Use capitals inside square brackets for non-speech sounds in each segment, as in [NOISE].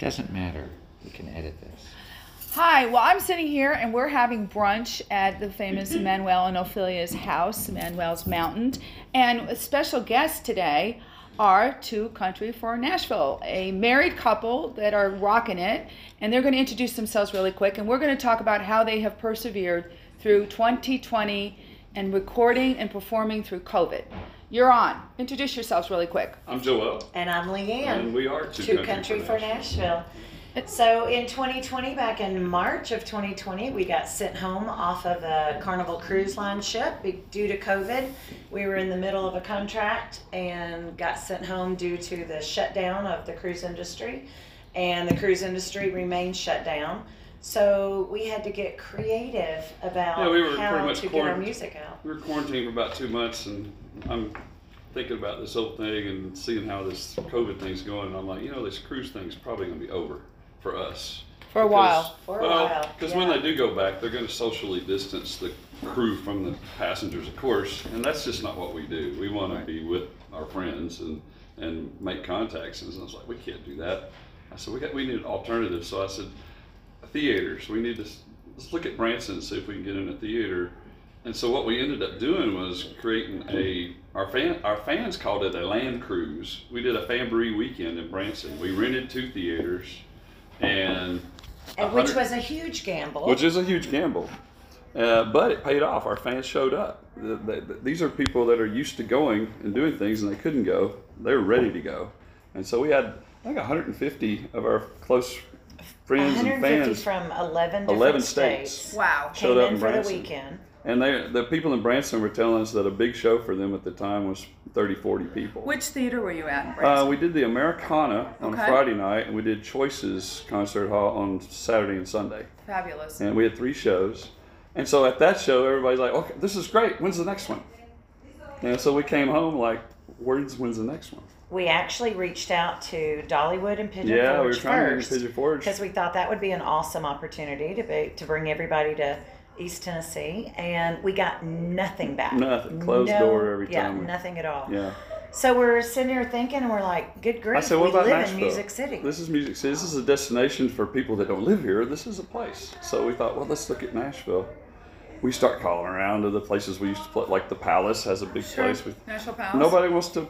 doesn't matter. We can edit this. Hi, well, I'm sitting here and we're having brunch at the famous [CLEARS THROAT] Manuel and Ophelia's house, Manuel's Mountain. And a special guest today are Two Country for Nashville, a married couple that are rocking it. And they're going to introduce themselves really quick. And we're going to talk about how they have persevered through 2020 and recording and performing through COVID. You're on. Introduce yourselves really quick. I'm Joel. And I'm Leanne. And we are Two, Two Country, Country, for for Nashville. Nashville. So in 2020, back in March of 2020, we got sent home off of a Carnival Cruise Line ship due to COVID. We were in the middle of a contract and got sent home due to the shutdown of the cruise industry. And the cruise industry remained shut down. So we had to get creative about Yeah, we were pretty how much to get our music out. We were quarantined for about two months, and I'm thinking about this whole thing and seeing how this COVID thing's going. And I'm like, you know, this cruise thing's probably going to be over for us. For a while. For a well, while, Because when they do go back, they're going to socially distance the crew from the passengers, of course, and that's just not what we do. We want to be with our friends and and make contacts. And I was like, we can't do that. I said, we got we need an alternative. So I said, theaters. We need to let's look at Branson and see if we can get in a theater. And so what we ended up doing was creating a our fan our fans called it a land cruise. We did a famboree weekend in Branson. We rented two theaters, and And which was a huge gamble. which is a huge gamble. Uh, but it paid off. Our fans showed up. The, the, the- these are people that are used to going and doing things, and they couldn't go. They were ready to go, and so we had I think 150 of our close friends and 150 fans, from 11 different 11 states. states. Wow. Showed Came up in in for the Branson. weekend. and they the people in Branson were telling us that a big show for them at the time was 30, 40 people. Which theater were you at? in Uh, Branson? we did the Americana on Okay. Friday night, and we did Choices Concert Hall on Saturday and Sunday. Fabulous. and we had three shows. And so at that show, everybody's like, "Okay, this is great. When's the next one?" And so we came home like, "When's when's the next one?" We actually reached out to Dollywood and Pigeon yeah, we were trying to first get in Pigeon Forge. because we thought that would be an awesome opportunity to be to bring everybody to East Tennessee, and we got nothing back. Nothing. Closed door every yeah, time. nothing at all. Yeah, So we're sitting here thinking, and we're like, "Good grief!" I said, "What we about live Nashville? in Music City." This is Music City. This is a destination for people that don't live here. This is a place." So we thought, well, let's look at Nashville. We start calling around to the places we used to play, like the Palace has a big Sure. place. With, National Palace. nobody wants to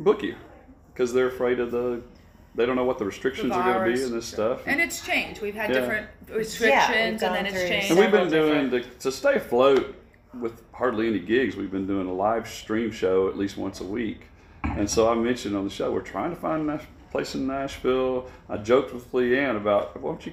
book you because they're afraid of the. They don't know what the restrictions are going to be and this stuff. And it's changed. We've had Yeah. different restrictions, gone and then it's changed. And we've been doing to, to stay afloat with hardly any gigs. We've been doing a live stream show at least once a week. And so I mentioned on the show we're trying to find a place in Nashville. I joked with Leanne about why don't you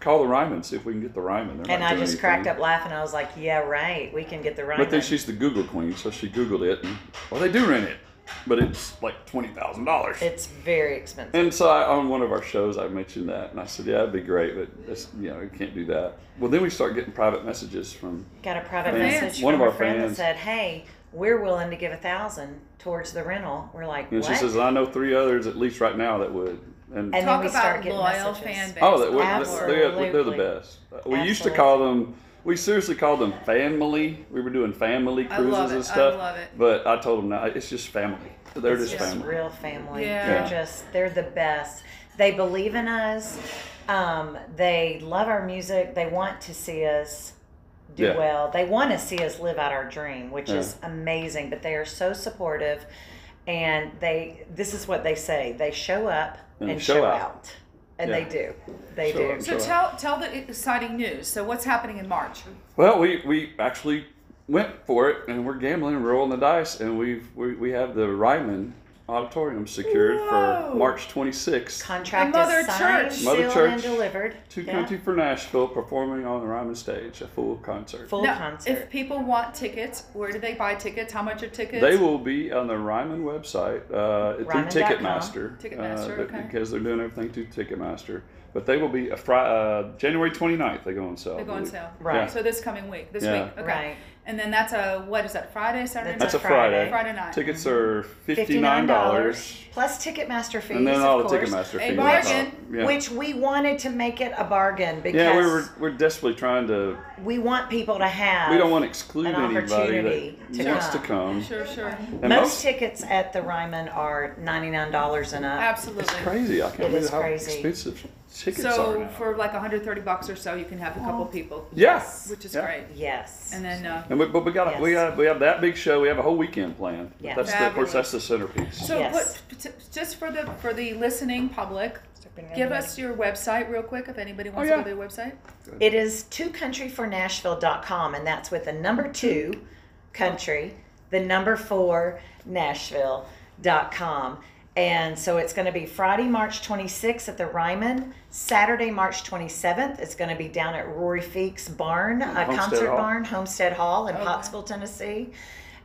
call the Ryman see if we can get the Ryman. They're and I doing just cracked up laughing. I was like, "Yeah, right. We can get the right." But then she's the Google queen, so she Googled it. And, well, they do rent it, but it's like twenty thousand dollars. It's very expensive. And so I, on one of our shows, I mentioned that, and I said, "Yeah, it'd be great, but it's, you know, you can't do that." Well, then we start getting private messages from Got a private Fans. message One from of a our friend fans. that said, "Hey, we're willing to give a thousand towards the rental." We're like, And "What?" she says, I know three others at least right now that would. And, And then Talk we start about getting loyal messages. fan base. oh, that would, they're, they're the best. We used to call them, we seriously called them family. We were doing family I cruises love it. and I stuff. love it. But I told them, no, it's just family. They're it's just, just family. real family. Yeah. They're just they're the best. They believe in us. Um, they love our music. They want to see us do Yeah. well. They want to see us live out our dream, which Yeah. is amazing. But they are so supportive, and they this is what they say: they show up And and, show show, out. out. And Yeah. they do. They Show do. up. So Sure. tell tell the exciting news. So what's happening in March? Well, we, we actually went for it, and we're gambling and rolling the dice, and we've, we, we have the Ryman Auditorium secured Whoa. for March 26th. Contract The Mother is signed, Church. Mother sealed, Church. and delivered. Two Yeah. Country for Nashville performing on the Ryman stage, a full concert. Full Now, concert. if people want tickets, where do they buy tickets? How much are tickets? They will be on the Ryman website uh, through Ticketmaster. Ticketmaster, uh, okay. Because they're doing everything through Ticketmaster. But they will be a fri- uh, January 29th. They go on sale. They go on sale. Right. So this coming week, this Yeah. week. Okay. Right. And then that's a what is that? Friday, Saturday That's night. That's a Friday. Friday night. Tickets are fifty nine dollars, plus Ticketmaster fees, and then all of the course. Ticketmaster A fees. bargain. Yeah. Which we wanted to make it a bargain because yeah, we were we're desperately trying to. we want people to have. We don't want to exclude an anybody opportunity that to wants come. to come. Sure, sure. And Most tickets at the Ryman are ninety nine dollars and up. Absolutely. It's crazy. I can't It believe is how crazy. expensive tickets are So now. for like 130 bucks or so, you can have a couple people, yes, which is Yeah. great. Yes. And then uh, And we, but we got we Yes. got we have that big show. We have a whole weekend planned. Yeah. That's the, of course that's the centerpiece. so Yes. put, t- just for the for the listening public, give us your website real quick if anybody wants Oh, to yeah. go to their website. It is twocountryfornashville.com, and that's with the number two country, the number four Nashville.com. And so it's going to be Friday, March 26th at the Ryman. Saturday, March 27th, it's going to be down at Rory Feek's barn, a Homestead concert Hall. barn, Homestead Hall in Okay. Pottsville, Tennessee.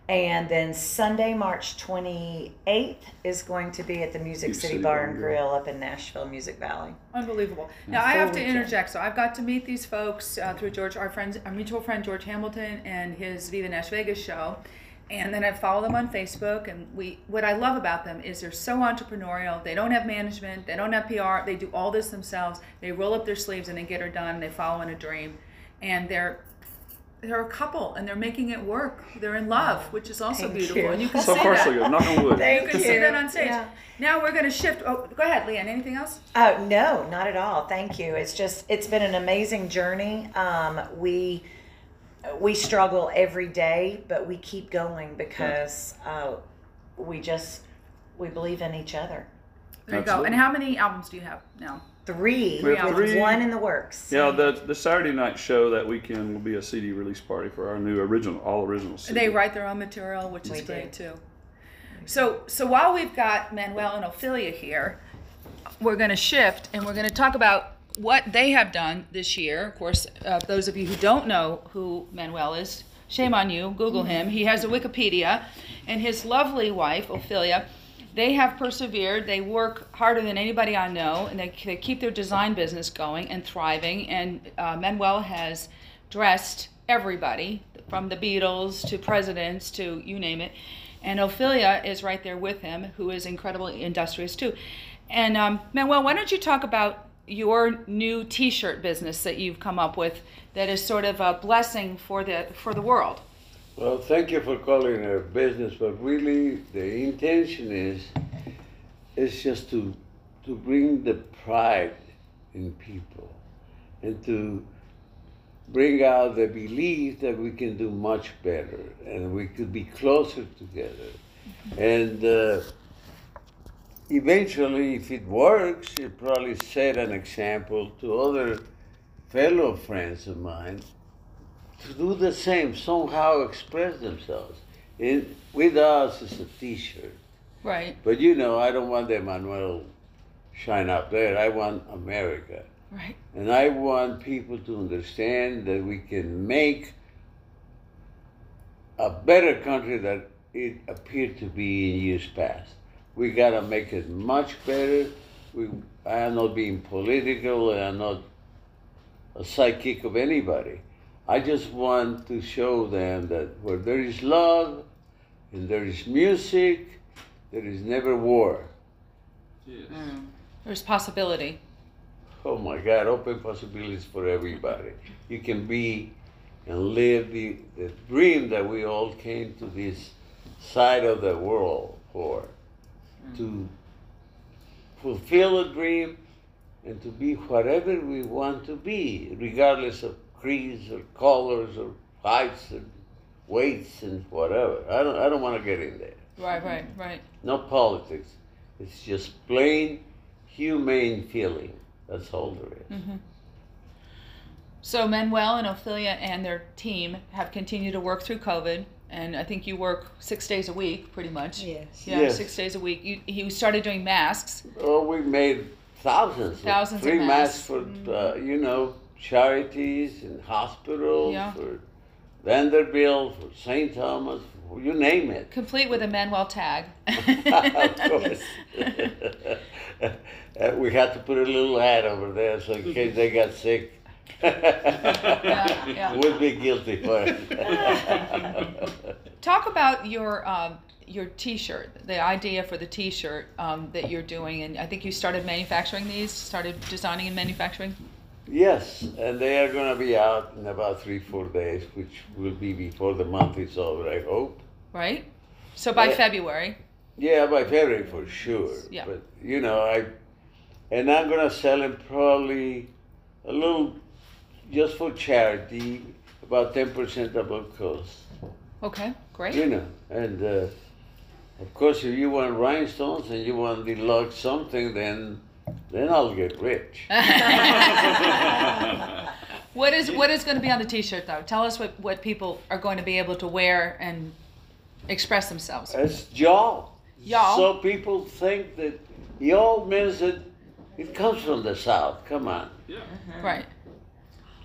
And then Sunday, March 28th, is going to be at the Music City, Bar and Grill up in Nashville, Music Valley. Unbelievable. Now I have to weekend. interject. So I've got to meet these folks uh, through George, our friends, our mutual friend George Hamilton, and his Viva Nash Vegas show. And then I follow them on Facebook, and we. What I love about them is they're so entrepreneurial. They don't have management. They don't have PR. They do all this themselves. They roll up their sleeves and they get her done. They follow in a dream, and they're they're a couple and they're making it work. They're in love, which is also Thank beautiful. you. And you can So see far that. so good. Knock on wood. [LAUGHS] You can you. see that on stage. Yeah. Now we're going to shift. Oh, go ahead, Leanne. Anything else? Oh no, not at all. Thank you. It's just it's been an amazing journey. Um, we we struggle every day, but we keep going because uh, we just we believe in each other. There you go. And how many albums do you have now? Three We have three. one in the works. Yeah, the the Saturday night show that weekend will be a CD release party for our new original, all original CD. They write their own material, which We is great do. too. So, so while we've got Manuel and Ophelia here, we're going to shift and we're going to talk about what they have done this year. Of course, uh, those of you who don't know who Manuel is, shame on you. Google him. He has a Wikipedia, and his lovely wife Ophelia. They have persevered. They work harder than anybody I know, and they, they keep their design business going and thriving. And uh, Manuel has dressed everybody, from the Beatles to presidents to you name it. And Ophelia is right there with him, who is incredibly industrious too. And um, Manuel, why don't you talk about your new T-shirt business that you've come up with, that is sort of a blessing for the for the world. Well, thank you for calling it a business, but really the intention is is just to to bring the pride in people and to bring out the belief that we can do much better and we could be closer together. And uh, eventually, if it works, it probably set an example to other fellow friends of mine to do the same, somehow express themselves. In, with us, it's a T-shirt, Right. but you know, I don't want the Manuel shine up there. I want America, Right. and I want people to understand that we can make a better country than it appeared to be in years past. We gotta make it much better. We, I am not being political, and I'm not a sidekick of anybody. I just want to show them that where there is love and there is music, there is never war. Yes. Mm. There's possibility. Oh my God, open possibilities for everybody. You can be and live the, the dream that we all came to this side of the world for. To fulfill a dream and to be whatever we want to be, regardless of creeds or colors or heights and weights and whatever. I don't, I don't want to get in there. Right. Right. Right. No politics. It's just plain humane feeling. That's all there is. Mm-hmm. So Manuel and Ophelia and their team have continued to work through COVID, and I think you work six days a week, pretty much. Yes. Yeah, Yes. six days a week. You, you started doing masks. Oh, we made thousands, Thousands of free masks. masks for uh, you know charities and hospitals, Yeah. for Vanderbilt, for St. Thomas, for you name it. complete with a Manuel tag. [LAUGHS] of course. [LAUGHS] [LAUGHS] Uh, we had to put a little ad over there so in case they got sick. [LAUGHS] yeah. We'd be guilty for it. [LAUGHS] Talk about your um, your T-shirt, the idea for the T-shirt um, that you're doing, and I think you started manufacturing these, started designing and manufacturing. Yes, and they are gonna be out in about three, four days, which will be before the month is over, I hope. right? So by Yeah. February, Yeah, by February for sure. Yeah. But you know, I and I'm gonna sell them probably a little just for charity, about ten percent of above cost. okay, great. You know, and uh, of course, if you want rhinestones and you want to deluxe something, then then I'll get rich. [LAUGHS] What is what is going to be on the T-shirt though? Tell us what what people are going to be able to wear and express themselves. It's y'all. Y'all. So people think that y'all means that it comes from the South. Come on. Yeah. Right.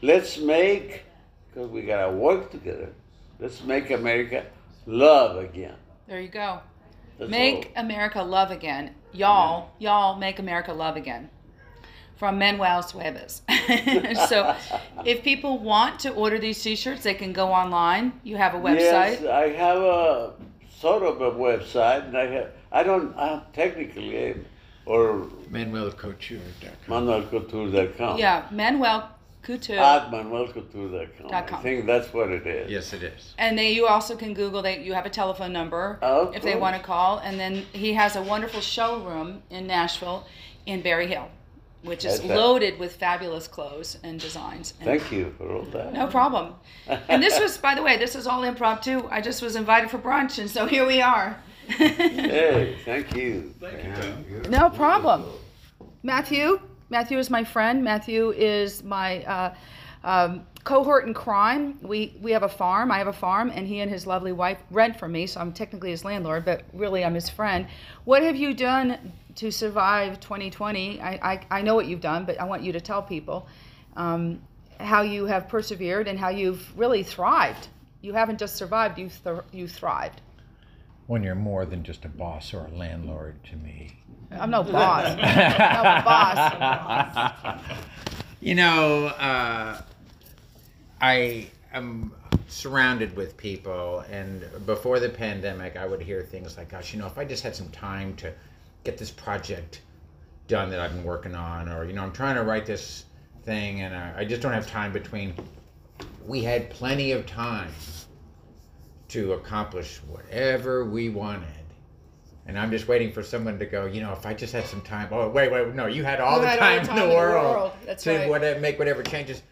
Let's make, because we gotta work together. Let's make America love again. There you go. That's Make America love again. Y'all, y'all make America love again. From Manuel Cuevas. [LAUGHS] so [LAUGHS] if people want to order these t-shirts, they can go online. You have a website. Yes, I have a sort of a website, and I have. I don't. I technically, or ManuelCouture.com. manuelcouture.com. Yeah, Manuel Couture. At manuelcouture.com. Dot I com. think that's what it is. Yes, it is. and they you also can Google that you have a telephone number Oh, Of if they want to call. And then he has a wonderful showroom in Nashville in Berry Hill, which is That's it. loaded with fabulous clothes and designs. And Thank you for all that. No problem. And this was, by the way, this was all impromptu. I just was invited for brunch, and so here we are. Hey, thank you. Thank you, Tom. no problem. Matthew, Matthew is my friend. Matthew is my uh, um, cohort in crime. We we have a farm. I have a farm, and he and his lovely wife rent from me. So I'm technically his landlord, but really I'm his friend. What have you done to survive 2020? I I, I know what you've done, but I want you to tell people um, how you have persevered and how you've really thrived. You haven't just survived; you th- you thrived. When you're more than just a boss or a landlord to me. I'm no boss. [LAUGHS] no boss. You know, uh, I am surrounded with people, and before the pandemic, I would hear things like, "Gosh, you know, if I just had some time to get this project done that I've been working on, or you know, I'm trying to write this thing, and I, I just don't have time between." We had plenty of time to accomplish whatever we wanted. And I'm just waiting for someone to go, you know, if I just had some time. Oh, wait, wait, no, you had all, You the, had all time in the world, That's to right. whatever, make whatever changes.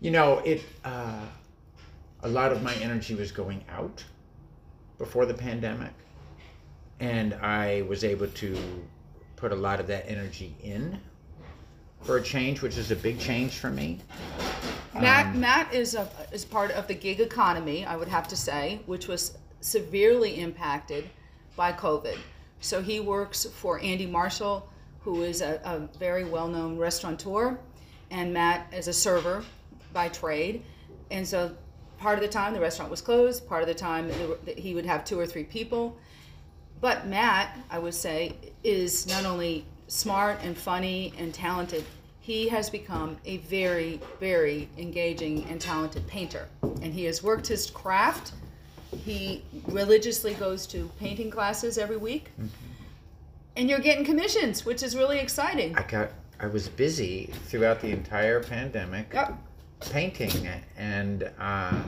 You know, it. Uh, a lot of my energy was going out before the pandemic, and I was able to put a lot of that energy in for a change, which is a big change for me. Matt, Um, Matt is a, is part of the gig economy, I would have to say, which was severely impacted by COVID. So he works for Andy Marshall, who is a, a very well-known restaurateur, and Matt is a server by trade. And so part of the time the restaurant was closed, part of the time he would have two or three people. But Matt, I would say, is not only smart and funny and talented, he has become a very, very engaging and talented painter. And he has worked his craft. He religiously goes to painting classes every week. And you're getting commissions, which is really exciting. I got I was busy throughout the entire pandemic Yep. painting and uh,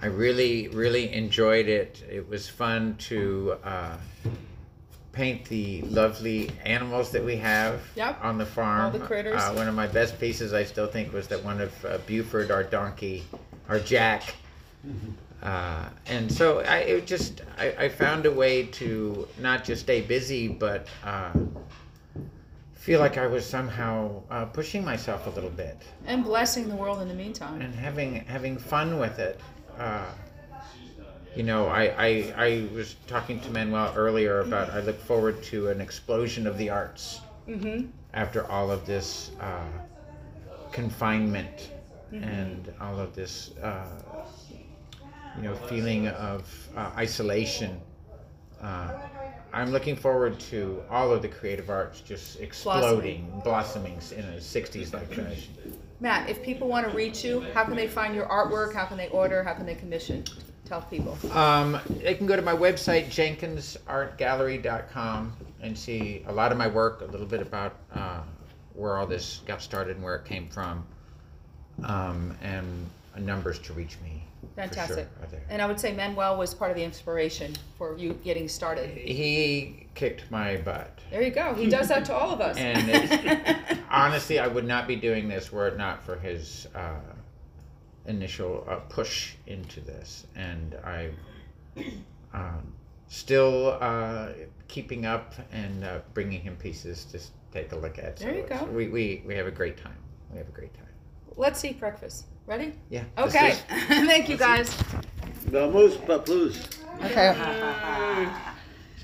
I really really enjoyed it. It was fun to uh, paint the lovely animals that we have Yep. on the farm. All the critters. Uh, one of my best pieces I still think was that one of uh, Buford, our donkey, our Jack. Uh, and so I it just I, I found a way to not just stay busy but uh, feel like I was somehow uh, pushing myself a little bit And blessing the world in the meantime. and having having fun with it. You know, I, I I was talking to Manuel earlier about I look forward to an explosion of the arts Mm-hmm. after all of this uh, confinement and all of this, uh, you know, feeling of uh, isolation. Uh, I'm looking forward to all of the creative arts just exploding, blossoming in a 60s like fashion. Matt, if people want to reach you, how can they find your artwork? How can they order? How can they commission? Tell people. Um, they can go to my website, jenkinsartgallery.com, and see a lot of my work, a little bit about uh, where all this got started and where it came from, um, and numbers to reach me. sure Fantastic. there. And I would say Manuel was part of the inspiration for you getting started. He kicked my butt. There you go. He does that to all of us. And [LAUGHS] honestly, I would not be doing this were it not for his uh, initial uh, push into this. And I um, still uh, keeping up and uh, bringing him pieces to take a look at. There you go. We, we, we have a great time. We have a great time. Let's eat breakfast. Ready? Yeah. Okay. [LAUGHS] Thank you guys. Vamos, papoose. Okay. [LAUGHS]